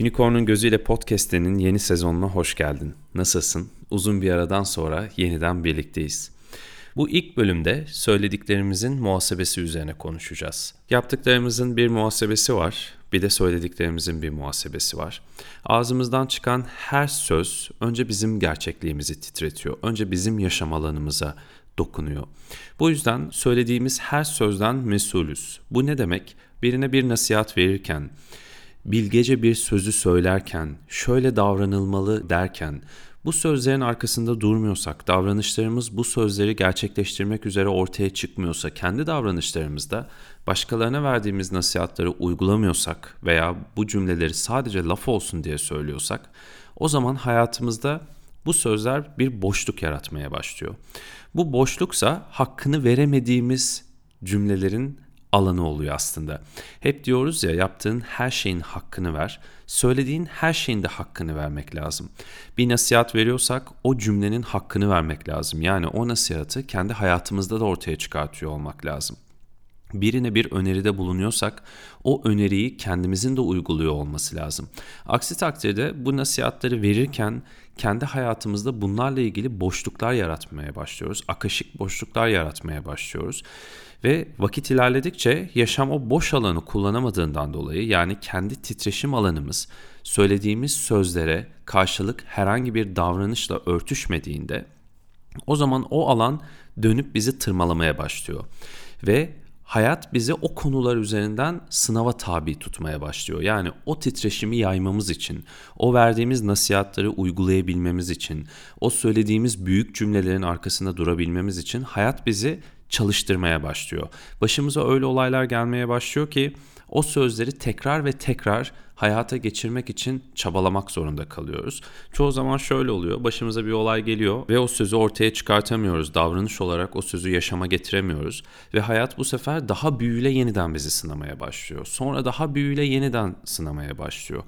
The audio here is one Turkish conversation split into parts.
Unicorn'un Gözüyle Podcast'inin yeni sezonuna hoş geldin. Nasılsın? Uzun bir aradan sonra yeniden birlikteyiz. Bu ilk bölümde söylediklerimizin muhasebesi üzerine konuşacağız. Yaptıklarımızın bir muhasebesi var, bir de söylediklerimizin bir muhasebesi var. Ağzımızdan çıkan her söz önce bizim gerçekliğimizi titretiyor. Önce bizim yaşam alanımıza dokunuyor. Bu yüzden söylediğimiz her sözden mesulüz. Bu ne demek? Birine bir nasihat verirken, bilgece bir sözü söylerken, şöyle davranılmalı derken, bu sözlerin arkasında durmuyorsak, davranışlarımız bu sözleri gerçekleştirmek üzere ortaya çıkmıyorsa, kendi davranışlarımızda başkalarına verdiğimiz nasihatleri uygulamıyorsak veya bu cümleleri sadece laf olsun diye söylüyorsak, o zaman hayatımızda bu sözler bir boşluk yaratmaya başlıyor. Bu boşluksa hakkını veremediğimiz cümlelerin alanı oluyor aslında. Hep diyoruz ya yaptığın her şeyin hakkını ver. Söylediğin her şeyin de hakkını vermek lazım. Bir nasihat veriyorsak o cümlenin hakkını vermek lazım. Yani o nasihatı kendi hayatımızda da ortaya çıkartıyor olmak lazım birine bir öneride bulunuyorsak o öneriyi kendimizin de uyguluyor olması lazım. Aksi takdirde bu nasihatleri verirken kendi hayatımızda bunlarla ilgili boşluklar yaratmaya başlıyoruz. Akaşık boşluklar yaratmaya başlıyoruz. Ve vakit ilerledikçe yaşam o boş alanı kullanamadığından dolayı yani kendi titreşim alanımız söylediğimiz sözlere karşılık herhangi bir davranışla örtüşmediğinde o zaman o alan dönüp bizi tırmalamaya başlıyor. Ve hayat bizi o konular üzerinden sınava tabi tutmaya başlıyor. Yani o titreşimi yaymamız için, o verdiğimiz nasihatleri uygulayabilmemiz için, o söylediğimiz büyük cümlelerin arkasında durabilmemiz için hayat bizi çalıştırmaya başlıyor. Başımıza öyle olaylar gelmeye başlıyor ki o sözleri tekrar ve tekrar hayata geçirmek için çabalamak zorunda kalıyoruz. Çoğu zaman şöyle oluyor. Başımıza bir olay geliyor ve o sözü ortaya çıkartamıyoruz. Davranış olarak o sözü yaşama getiremiyoruz ve hayat bu sefer daha büyüyle yeniden bizi sınamaya başlıyor. Sonra daha büyüyle yeniden sınamaya başlıyor.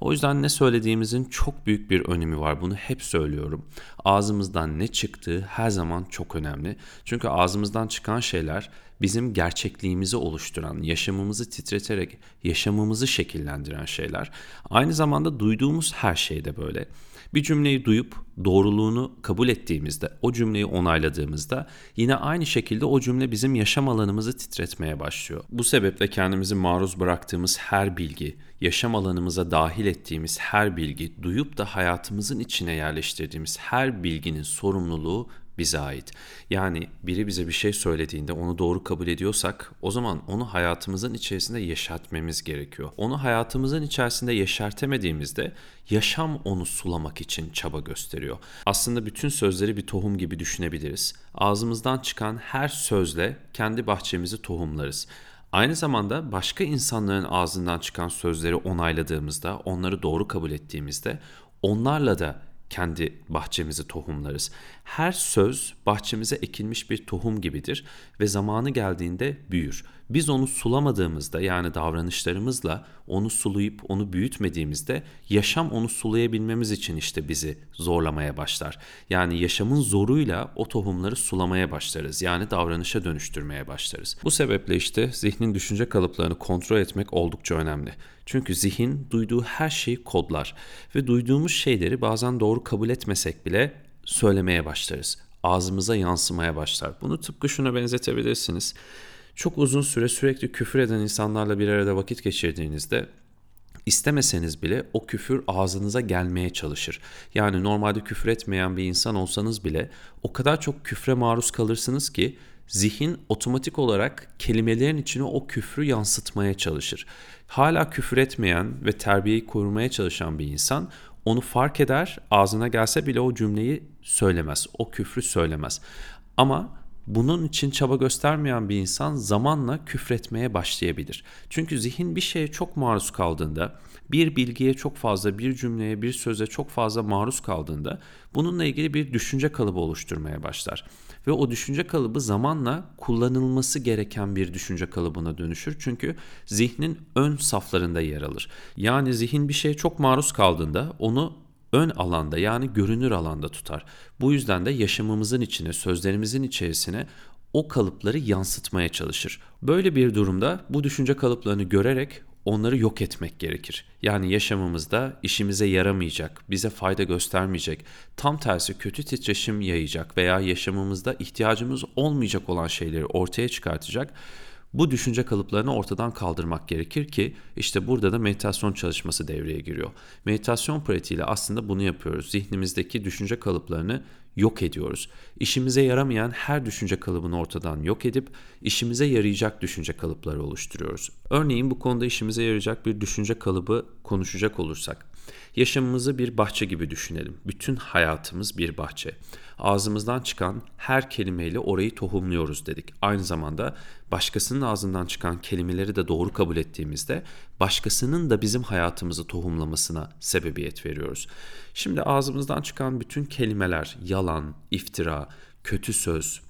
O yüzden ne söylediğimizin çok büyük bir önemi var. Bunu hep söylüyorum. Ağzımızdan ne çıktığı her zaman çok önemli. Çünkü ağzımızdan çıkan şeyler bizim gerçekliğimizi oluşturan, yaşamımızı titreterek yaşamımızı şekillendiren şeyler. Aynı zamanda duyduğumuz her şey de böyle. Bir cümleyi duyup doğruluğunu kabul ettiğimizde, o cümleyi onayladığımızda yine aynı şekilde o cümle bizim yaşam alanımızı titretmeye başlıyor. Bu sebeple kendimizi maruz bıraktığımız her bilgi, yaşam alanımıza dahil ettiğimiz her bilgi, duyup da hayatımızın içine yerleştirdiğimiz her bilginin sorumluluğu bize ait. Yani biri bize bir şey söylediğinde onu doğru kabul ediyorsak o zaman onu hayatımızın içerisinde yaşatmamız gerekiyor. Onu hayatımızın içerisinde yaşartemediğimizde yaşam onu sulamak için çaba gösteriyor. Aslında bütün sözleri bir tohum gibi düşünebiliriz. Ağzımızdan çıkan her sözle kendi bahçemizi tohumlarız. Aynı zamanda başka insanların ağzından çıkan sözleri onayladığımızda, onları doğru kabul ettiğimizde onlarla da kendi bahçemizi tohumlarız. Her söz bahçemize ekilmiş bir tohum gibidir ve zamanı geldiğinde büyür. Biz onu sulamadığımızda yani davranışlarımızla onu sulayıp onu büyütmediğimizde yaşam onu sulayabilmemiz için işte bizi zorlamaya başlar. Yani yaşamın zoruyla o tohumları sulamaya başlarız. Yani davranışa dönüştürmeye başlarız. Bu sebeple işte zihnin düşünce kalıplarını kontrol etmek oldukça önemli. Çünkü zihin duyduğu her şeyi kodlar ve duyduğumuz şeyleri bazen doğru kabul etmesek bile söylemeye başlarız. Ağzımıza yansımaya başlar. Bunu tıpkı şuna benzetebilirsiniz. Çok uzun süre sürekli küfür eden insanlarla bir arada vakit geçirdiğinizde istemeseniz bile o küfür ağzınıza gelmeye çalışır. Yani normalde küfür etmeyen bir insan olsanız bile o kadar çok küfre maruz kalırsınız ki zihin otomatik olarak kelimelerin içine o küfrü yansıtmaya çalışır. Hala küfür etmeyen ve terbiyeyi korumaya çalışan bir insan onu fark eder, ağzına gelse bile o cümleyi söylemez, o küfrü söylemez. Ama bunun için çaba göstermeyen bir insan zamanla küfretmeye başlayabilir. Çünkü zihin bir şeye çok maruz kaldığında, bir bilgiye çok fazla, bir cümleye, bir söze çok fazla maruz kaldığında bununla ilgili bir düşünce kalıbı oluşturmaya başlar. Ve o düşünce kalıbı zamanla kullanılması gereken bir düşünce kalıbına dönüşür. Çünkü zihnin ön saflarında yer alır. Yani zihin bir şeye çok maruz kaldığında onu ön alanda yani görünür alanda tutar. Bu yüzden de yaşamımızın içine, sözlerimizin içerisine o kalıpları yansıtmaya çalışır. Böyle bir durumda bu düşünce kalıplarını görerek onları yok etmek gerekir. Yani yaşamımızda işimize yaramayacak, bize fayda göstermeyecek, tam tersi kötü titreşim yayacak veya yaşamımızda ihtiyacımız olmayacak olan şeyleri ortaya çıkartacak bu düşünce kalıplarını ortadan kaldırmak gerekir ki işte burada da meditasyon çalışması devreye giriyor. Meditasyon pratiğiyle aslında bunu yapıyoruz. Zihnimizdeki düşünce kalıplarını yok ediyoruz. İşimize yaramayan her düşünce kalıbını ortadan yok edip işimize yarayacak düşünce kalıpları oluşturuyoruz. Örneğin bu konuda işimize yarayacak bir düşünce kalıbı konuşacak olursak Yaşamımızı bir bahçe gibi düşünelim. Bütün hayatımız bir bahçe. Ağzımızdan çıkan her kelimeyle orayı tohumluyoruz dedik. Aynı zamanda başkasının ağzından çıkan kelimeleri de doğru kabul ettiğimizde başkasının da bizim hayatımızı tohumlamasına sebebiyet veriyoruz. Şimdi ağzımızdan çıkan bütün kelimeler yalan, iftira, kötü söz,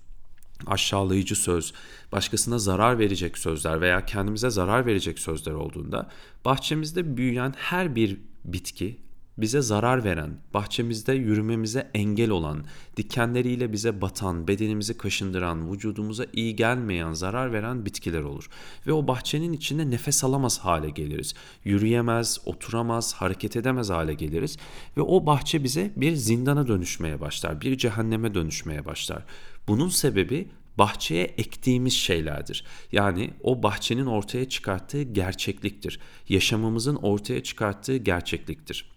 aşağılayıcı söz, başkasına zarar verecek sözler veya kendimize zarar verecek sözler olduğunda bahçemizde büyüyen her bir bitki bize zarar veren, bahçemizde yürümemize engel olan, dikenleriyle bize batan, bedenimizi kaşındıran, vücudumuza iyi gelmeyen, zarar veren bitkiler olur. Ve o bahçenin içinde nefes alamaz hale geliriz. Yürüyemez, oturamaz, hareket edemez hale geliriz. Ve o bahçe bize bir zindana dönüşmeye başlar, bir cehenneme dönüşmeye başlar. Bunun sebebi bahçeye ektiğimiz şeylerdir. Yani o bahçenin ortaya çıkarttığı gerçekliktir. Yaşamımızın ortaya çıkarttığı gerçekliktir.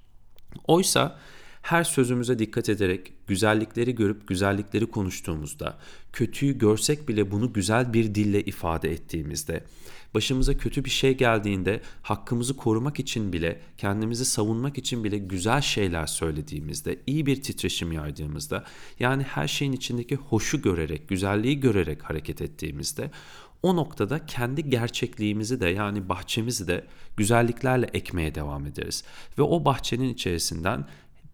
Oysa her sözümüze dikkat ederek güzellikleri görüp güzellikleri konuştuğumuzda, kötüyü görsek bile bunu güzel bir dille ifade ettiğimizde, başımıza kötü bir şey geldiğinde hakkımızı korumak için bile, kendimizi savunmak için bile güzel şeyler söylediğimizde, iyi bir titreşim yaydığımızda, yani her şeyin içindeki hoşu görerek, güzelliği görerek hareket ettiğimizde o noktada kendi gerçekliğimizi de yani bahçemizi de güzelliklerle ekmeye devam ederiz. Ve o bahçenin içerisinden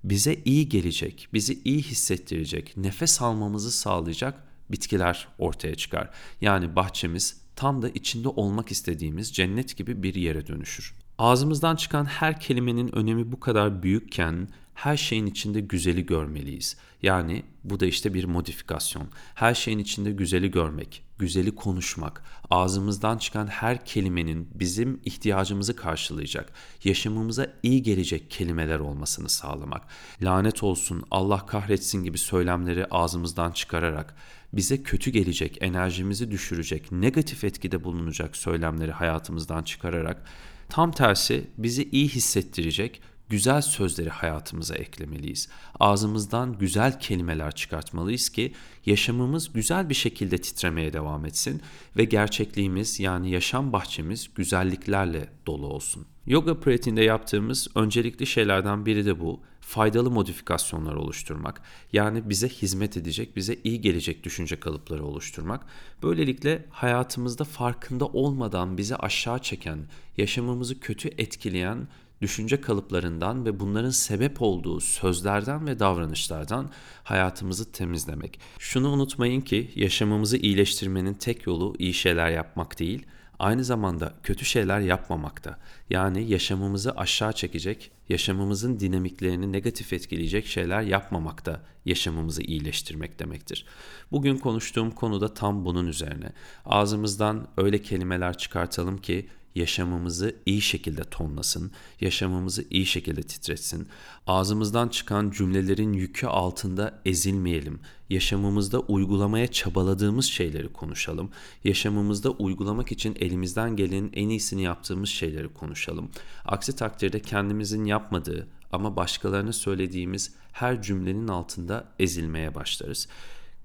bize iyi gelecek, bizi iyi hissettirecek, nefes almamızı sağlayacak bitkiler ortaya çıkar. Yani bahçemiz tam da içinde olmak istediğimiz cennet gibi bir yere dönüşür. Ağzımızdan çıkan her kelimenin önemi bu kadar büyükken her şeyin içinde güzeli görmeliyiz. Yani bu da işte bir modifikasyon. Her şeyin içinde güzeli görmek, güzeli konuşmak, ağzımızdan çıkan her kelimenin bizim ihtiyacımızı karşılayacak, yaşamımıza iyi gelecek kelimeler olmasını sağlamak. Lanet olsun, Allah kahretsin gibi söylemleri ağzımızdan çıkararak bize kötü gelecek, enerjimizi düşürecek, negatif etkide bulunacak söylemleri hayatımızdan çıkararak tam tersi bizi iyi hissettirecek, güzel sözleri hayatımıza eklemeliyiz. Ağzımızdan güzel kelimeler çıkartmalıyız ki yaşamımız güzel bir şekilde titremeye devam etsin ve gerçekliğimiz yani yaşam bahçemiz güzelliklerle dolu olsun. Yoga pratiğinde yaptığımız öncelikli şeylerden biri de bu. Faydalı modifikasyonlar oluşturmak. Yani bize hizmet edecek, bize iyi gelecek düşünce kalıpları oluşturmak. Böylelikle hayatımızda farkında olmadan bizi aşağı çeken, yaşamımızı kötü etkileyen düşünce kalıplarından ve bunların sebep olduğu sözlerden ve davranışlardan hayatımızı temizlemek. Şunu unutmayın ki yaşamımızı iyileştirmenin tek yolu iyi şeyler yapmak değil, aynı zamanda kötü şeyler yapmamakta. Yani yaşamımızı aşağı çekecek, yaşamımızın dinamiklerini negatif etkileyecek şeyler yapmamakta yaşamımızı iyileştirmek demektir. Bugün konuştuğum konu da tam bunun üzerine. Ağzımızdan öyle kelimeler çıkartalım ki yaşamımızı iyi şekilde tonlasın, yaşamımızı iyi şekilde titretsin. Ağzımızdan çıkan cümlelerin yükü altında ezilmeyelim. Yaşamımızda uygulamaya çabaladığımız şeyleri konuşalım. Yaşamımızda uygulamak için elimizden gelenin en iyisini yaptığımız şeyleri konuşalım. Aksi takdirde kendimizin yapmadığı ama başkalarına söylediğimiz her cümlenin altında ezilmeye başlarız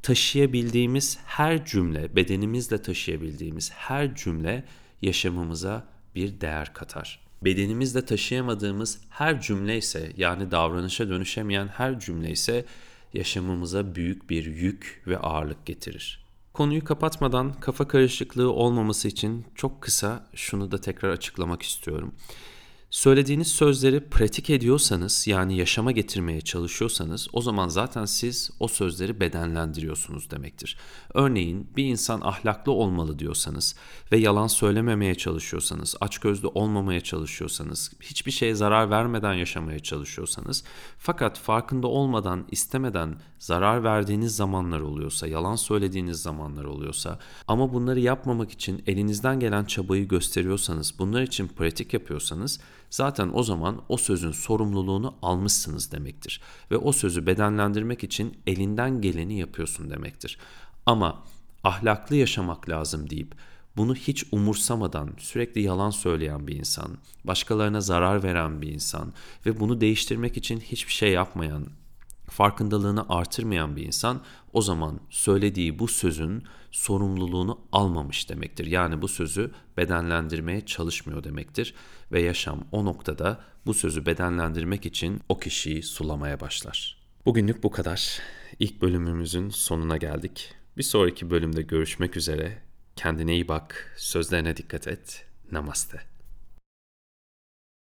taşıyabildiğimiz her cümle, bedenimizle taşıyabildiğimiz her cümle yaşamımıza bir değer katar. Bedenimizde taşıyamadığımız her cümle ise yani davranışa dönüşemeyen her cümle ise yaşamımıza büyük bir yük ve ağırlık getirir. Konuyu kapatmadan kafa karışıklığı olmaması için çok kısa şunu da tekrar açıklamak istiyorum. Söylediğiniz sözleri pratik ediyorsanız yani yaşama getirmeye çalışıyorsanız o zaman zaten siz o sözleri bedenlendiriyorsunuz demektir. Örneğin bir insan ahlaklı olmalı diyorsanız ve yalan söylememeye çalışıyorsanız, açgözlü olmamaya çalışıyorsanız, hiçbir şeye zarar vermeden yaşamaya çalışıyorsanız fakat farkında olmadan, istemeden zarar verdiğiniz zamanlar oluyorsa, yalan söylediğiniz zamanlar oluyorsa ama bunları yapmamak için elinizden gelen çabayı gösteriyorsanız, bunlar için pratik yapıyorsanız zaten o zaman o sözün sorumluluğunu almışsınız demektir. Ve o sözü bedenlendirmek için elinden geleni yapıyorsun demektir. Ama ahlaklı yaşamak lazım deyip bunu hiç umursamadan sürekli yalan söyleyen bir insan, başkalarına zarar veren bir insan ve bunu değiştirmek için hiçbir şey yapmayan, farkındalığını artırmayan bir insan o zaman söylediği bu sözün sorumluluğunu almamış demektir. Yani bu sözü bedenlendirmeye çalışmıyor demektir ve yaşam o noktada bu sözü bedenlendirmek için o kişiyi sulamaya başlar. Bugünlük bu kadar. İlk bölümümüzün sonuna geldik. Bir sonraki bölümde görüşmek üzere. Kendine iyi bak, sözlerine dikkat et. Namaste.